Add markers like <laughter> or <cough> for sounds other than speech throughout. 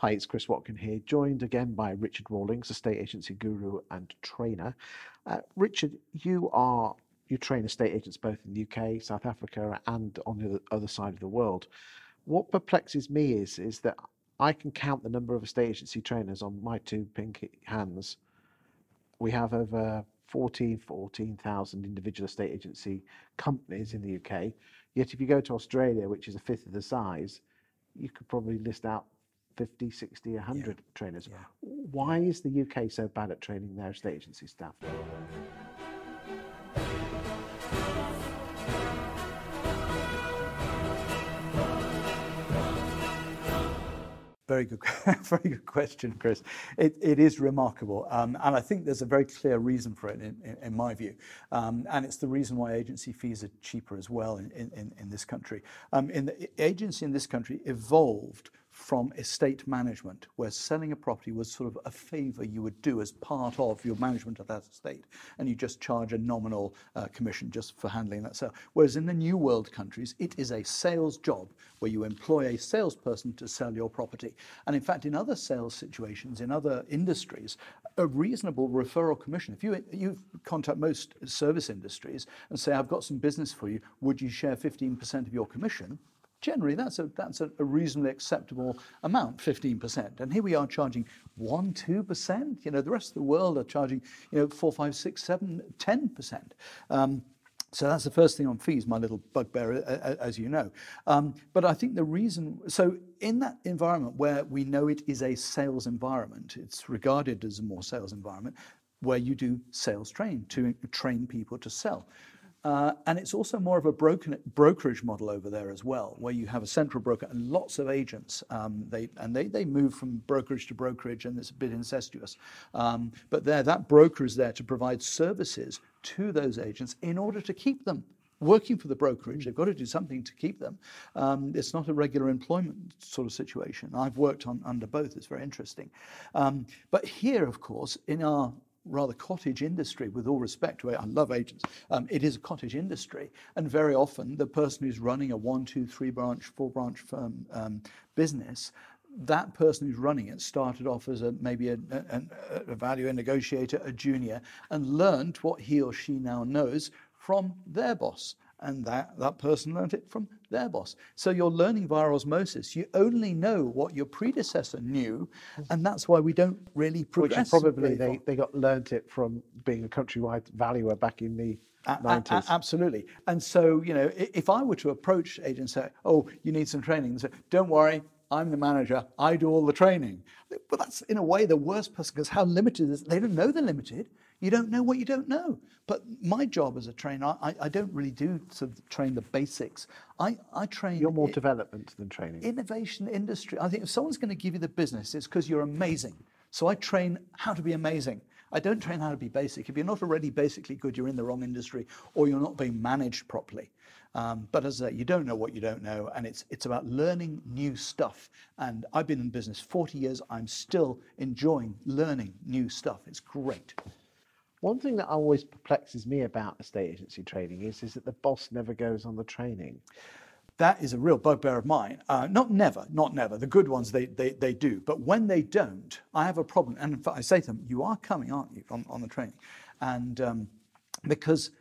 Hi, it's Chris Watkin here, joined again by Richard Rawlings, estate agency guru and trainer. Uh, Richard, you are you train estate agents both in the UK, South Africa, and on the other side of the world. What perplexes me is is that I can count the number of estate agency trainers on my two pinky hands. We have over 14, 14,000 individual estate agency companies in the UK. Yet if you go to Australia, which is a fifth of the size, you could probably list out 50, 60, 100 yeah. trainers. Yeah. Why is the UK so bad at training their estate agency staff? Very good, <laughs> very good question, Chris. It, it is remarkable, um, and I think there's a very clear reason for it, in, in, in my view, um, and it's the reason why agency fees are cheaper as well in, in, in this country. Um, in the agency in this country evolved from estate management, where selling a property was sort of a favor you would do as part of your management of that estate, and you just charge a nominal uh, commission just for handling that sale. Whereas in the New World countries, it is a sales job where you employ a salesperson to sell your property. And in fact, in other sales situations, in other industries, a reasonable referral commission. If you, you contact most service industries and say, I've got some business for you, would you share 15% of your commission? Generally, that's a, that's a, reasonably acceptable amount, 15%. And here we are charging 1, 2%. You know, the rest of the world are charging, you know, 4, 5, 6, 7, 10%. Um, so that's the first thing on fees, my little bugbear, as you know. Um, but I think the reason, so in that environment where we know it is a sales environment, it's regarded as a more sales environment, where you do sales train to train people to sell. Uh, and it's also more of a broken, brokerage model over there as well, where you have a central broker and lots of agents. Um, they, and they, they move from brokerage to brokerage, and it's a bit incestuous. Um, but there, that broker is there to provide services to those agents in order to keep them working for the brokerage. They've got to do something to keep them. Um, it's not a regular employment sort of situation. I've worked on under both. It's very interesting. Um, but here, of course, in our rather cottage industry, with all respect to it. I love agents. Um, it is a cottage industry. And very often, the person who's running a one, two, three branch, four branch firm um, business, that person who's running it started off as a maybe a, a, a value negotiator, a junior, and learned what he or she now knows from their boss and that, that person learned it from their boss. So you're learning via osmosis. You only know what your predecessor knew, and that's why we don't really progress. Which probably they, they got learned it from being a countrywide valuer back in the a- 90s. A- absolutely. And so, you know, if I were to approach agents and say, oh, you need some training, and say, don't worry, I'm the manager, I do all the training. But that's in a way the worst person because how limited is they don't know they're limited. You don't know what you don't know. But my job as a trainer, I, I don't really do sort of train the basics. I, I train. You're more development than training. Innovation industry. I think if someone's going to give you the business, it's because you're amazing. So I train how to be amazing. I don't train how to be basic. If you're not already basically good, you're in the wrong industry or you're not being managed properly. Um, but as I say, you don't know what you don't know, and it's it's about learning new stuff. And I've been in business 40 years. I'm still enjoying learning new stuff. It's great. One thing that always perplexes me about estate agency training is, is that the boss never goes on the training. That is a real bugbear of mine. Uh, not never, not never. The good ones, they, they, they do. But when they don't, I have a problem. And in fact, I say to them, You are coming, aren't you, on, on the training? And um, because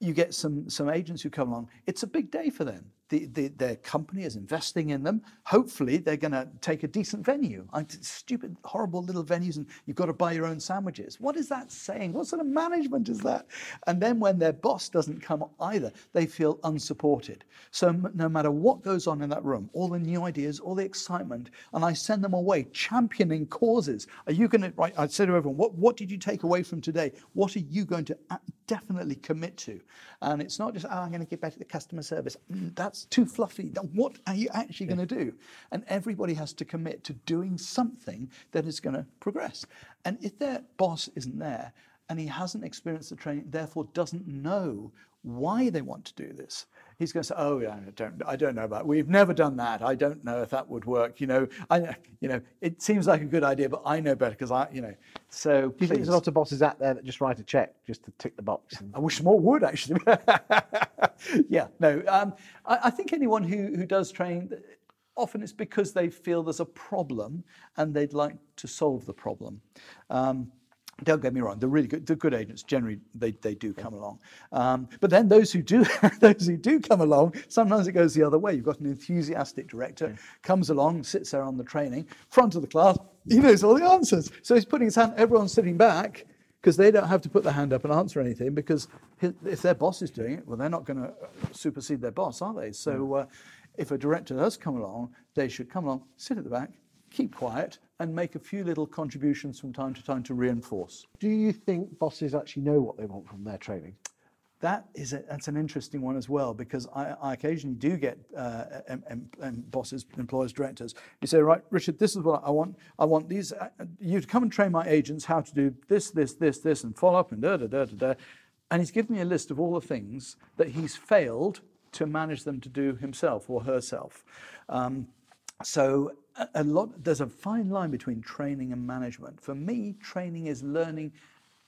you get some, some agents who come along, it's a big day for them the, the, their company is investing in them. Hopefully, they're going to take a decent venue. Stupid, horrible little venues, and you've got to buy your own sandwiches. What is that saying? What sort of management is that? And then when their boss doesn't come either, they feel unsupported. So no matter what goes on in that room, all the new ideas, all the excitement, and I send them away championing causes. Are you going to, right? I say to everyone, what, what did you take away from today? What are you going to definitely commit to? And it's not just, oh, I'm going to get better at the customer service. Mm, that's too fluffy. What are you actually going to do? And everybody has to commit to doing something that is going to progress. And if their boss isn't there and he hasn't experienced the training, therefore doesn't know why they want to do this, he's going to say, "Oh, yeah, I don't, I don't know about. It. We've never done that. I don't know if that would work. You know, I, you know, it seems like a good idea, but I know better because I, you know." So, do you think there's a lot of bosses out there that just write a check just to tick the box? And... I wish more would actually. <laughs> yeah, no. Um, I, I, think anyone who who does train, Often it's because they feel there's a problem and they'd like to solve the problem. Um, don't get me wrong, the really good, the good agents generally they, they do come along. Um, but then those who do <laughs> those who do come along, sometimes it goes the other way. You've got an enthusiastic director comes along, sits there on the training, front of the class, he knows all the answers. So he's putting his hand, everyone's sitting back because they don't have to put their hand up and answer anything because if their boss is doing it, well, they're not going to supersede their boss, are they? So uh, if a director does come along, they should come along, sit at the back, keep quiet, and make a few little contributions from time to time to reinforce. Do you think bosses actually know what they want from their training? That is a, that's an interesting one as well because I, I occasionally do get uh, em, em, em bosses, employers, directors. You say, right, Richard, this is what I want. I want these uh, you to come and train my agents how to do this, this, this, this, and follow up and da da da da da. And he's given me a list of all the things that he's failed to manage them to do himself or herself. Um, so a, lot there's a fine line between training and management. For me, training is learning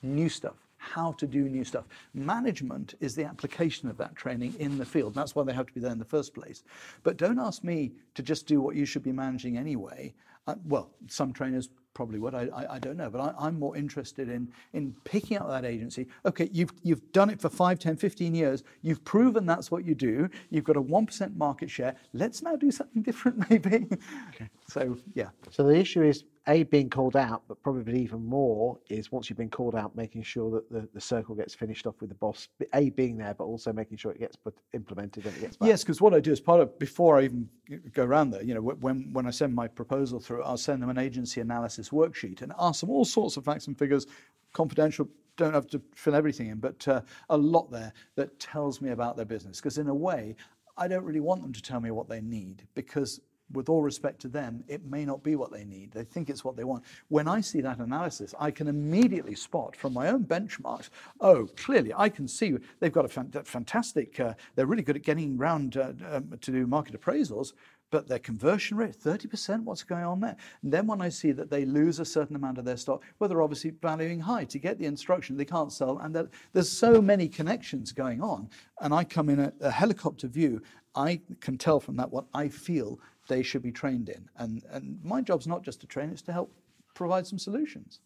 new stuff how to do new stuff. Management is the application of that training in the field. That's why they have to be there in the first place. But don't ask me to just do what you should be managing anyway. Uh, well, some trainers probably would. I, I, I don't know. But I, am more interested in, in picking up that agency. Okay, you've, you've done it for 5, 10, 15 years. You've proven that's what you do. You've got a 1% market share. Let's now do something <laughs> different, maybe. Okay. So, yeah. So the issue is a being called out, but probably even more is once you've been called out, making sure that the, the circle gets finished off with the boss. A being there, but also making sure it gets put, implemented and it gets. Back. Yes, because what I do is part of before I even go around there. You know, when when I send my proposal through, I'll send them an agency analysis worksheet and ask them all sorts of facts and figures, confidential. Don't have to fill everything in, but uh, a lot there that tells me about their business. Because in a way, I don't really want them to tell me what they need because with all respect to them, it may not be what they need. They think it's what they want. When I see that analysis, I can immediately spot from my own benchmarks, oh, clearly I can see they've got a fantastic, uh, they're really good at getting around uh, um, to do market appraisals, but their conversion rate, 30%, what's going on there? And then when I see that they lose a certain amount of their stock, well, they're obviously valuing high to get the instruction, they can't sell, and there's so many connections going on. And I come in a, a helicopter view, I can tell from that what I feel they should be trained in. And, and my job's not just to train, it's to help provide some solutions.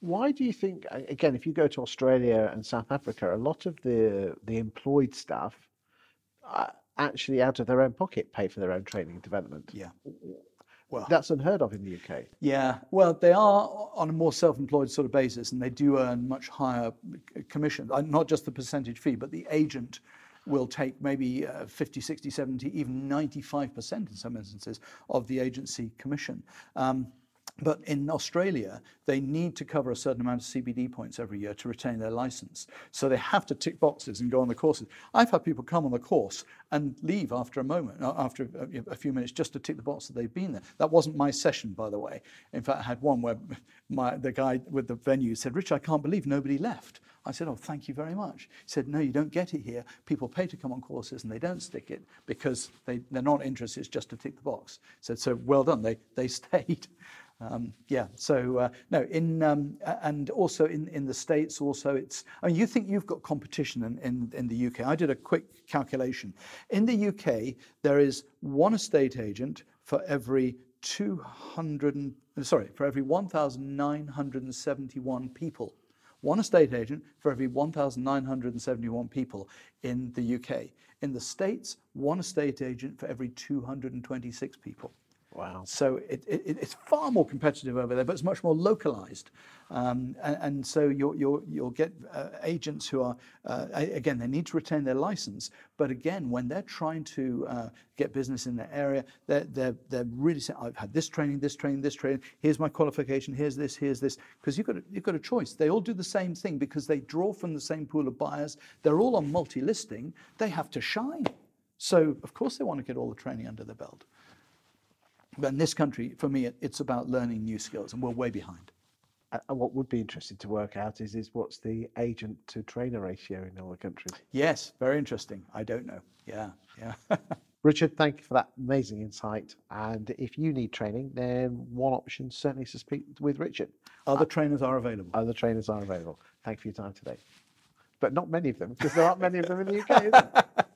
Why do you think, again, if you go to Australia and South Africa, a lot of the, the employed staff actually out of their own pocket pay for their own training and development? Yeah. Well, that's unheard of in the UK. Yeah, well, they are on a more self-employed sort of basis, and they do earn much higher commission. Uh, not just the percentage fee, but the agent will take maybe uh, 50, 60, 70, even 95% in some instances of the agency commission. Um, but in Australia, they need to cover a certain amount of CPD points every year to retain their license. So they have to tick boxes and go on the courses. I've had people come on the course and leave after a moment, uh, after a, few minutes, just to tick the box that they've been there. That wasn't my session, by the way. In fact, I had one where <laughs> my, the guy with the venue said, Rich, I can't believe nobody left. I said, Oh, thank you very much. He said, No, you don't get it here. People pay to come on courses and they don't stick it because they, they're not interested, it's just to tick the box. Said, So well done, they, they <laughs> stayed. Um, yeah, so uh, no, in um, and also in, in the States, also it's, I mean, you think you've got competition in, in, in the UK. I did a quick calculation. In the UK, there is one estate agent for every 200, sorry, for every 1,971 people one estate agent for every 1,971 people in the UK. In the States, one estate agent for every 226 people. Wow. So it, it, it's far more competitive over there, but it's much more localized. Um, and, and, so you'll, you'll, you'll get uh, agents who are, uh, again, they need to retain their license. But again, when they're trying to uh, get business in their area, they're, they're, they're really saying, I've had this training, this training, this training, here's my qualification, here's this, here's this. Because you've got, a, you've got a choice. They all do the same thing because they draw from the same pool of buyers. They're all on multi listing. They have to shine. So, of course, they want to get all the training under their belt. But in this country, for me, it's about learning new skills, and we're way behind. And what would be interesting to work out is, is what's the agent to trainer ratio in all the countries? Yes, very interesting. I don't know. Yeah, yeah. <laughs> Richard, thank you for that amazing insight. And if you need training, then one option certainly is to speak with Richard. Other uh, trainers are available. Other trainers are available. Thank you for your time today. But not many of them, because there aren't many of them in the UK, <laughs>